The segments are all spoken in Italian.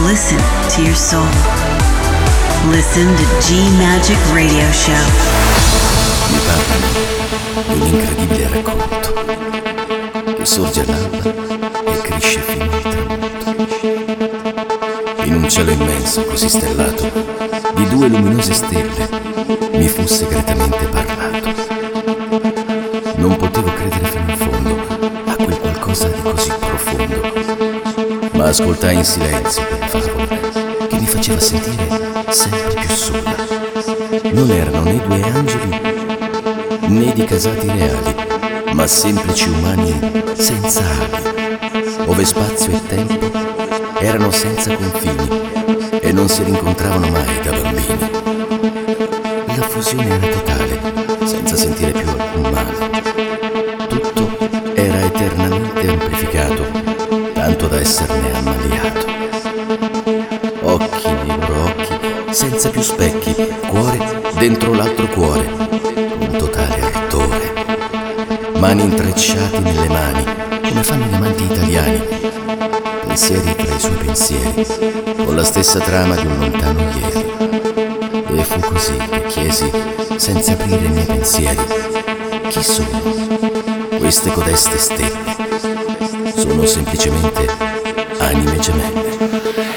Listen to your soul. Listen to G Magic Radio Show. Mi parlano di un incredibile racconto che sorge all'alba e cresce fino al tramonto. In un cielo immenso, così stellato, di due luminose stelle mi fu segretamente parlato. Ma ascoltai in silenzio quella favola che mi faceva sentire sempre più sola. Non erano né due angeli né di casati reali, ma semplici umani senza ali, ove spazio e tempo erano senza confini e non si rincontravano mai da bambini. La fusione era totale, tanto da esserne ammaliato. Occhi dietro occhi, senza più specchi, cuore dentro l'altro cuore, un totale ardore. Mani intrecciati nelle mani, come fanno gli amanti italiani. Pensieri tra i suoi pensieri, con la stessa trama di un lontano ieri. E fu così che chiesi, senza aprire i miei pensieri, chi sono queste codeste stelle? Sono semplicemente anime gemelle.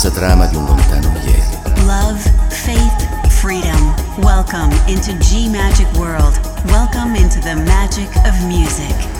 Stessa trama di un lontano ieri. Love, faith, freedom. Welcome into G Magic World. Welcome into the magic of music.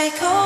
take over.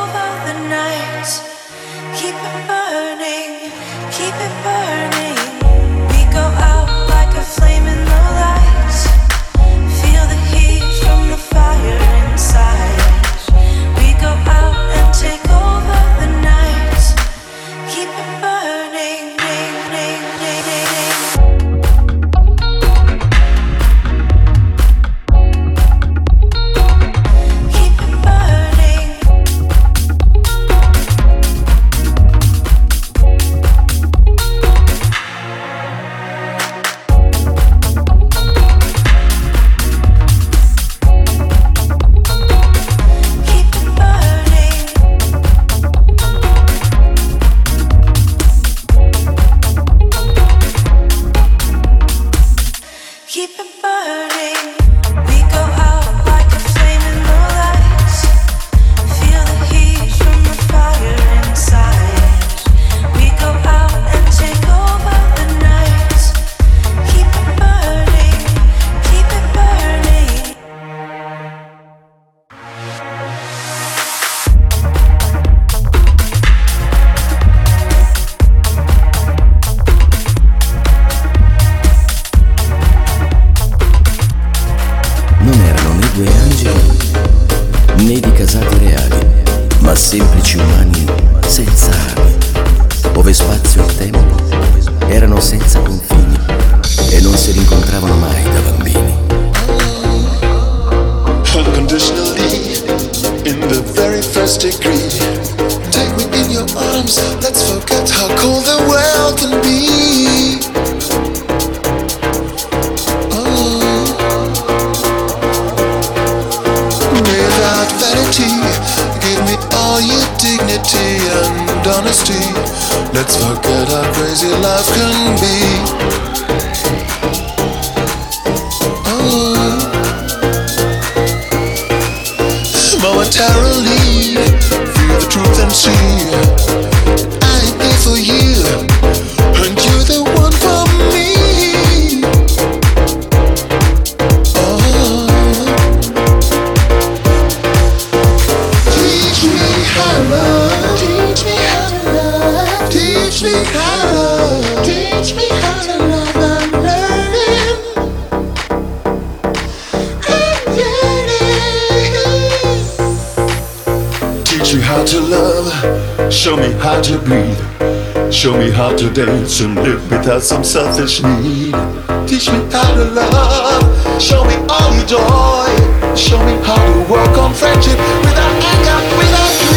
a semplici umani senza ali, dove spazio e tempo erano senza confini e non si rincontravano mai da bambini. Unconditionally, in the very first degree, take me in your arms. Is it love? to breathe. Show me how to dance and live without some selfish need. Teach me how to love. Show me all your joy. Show me how to work on friendship without anger, without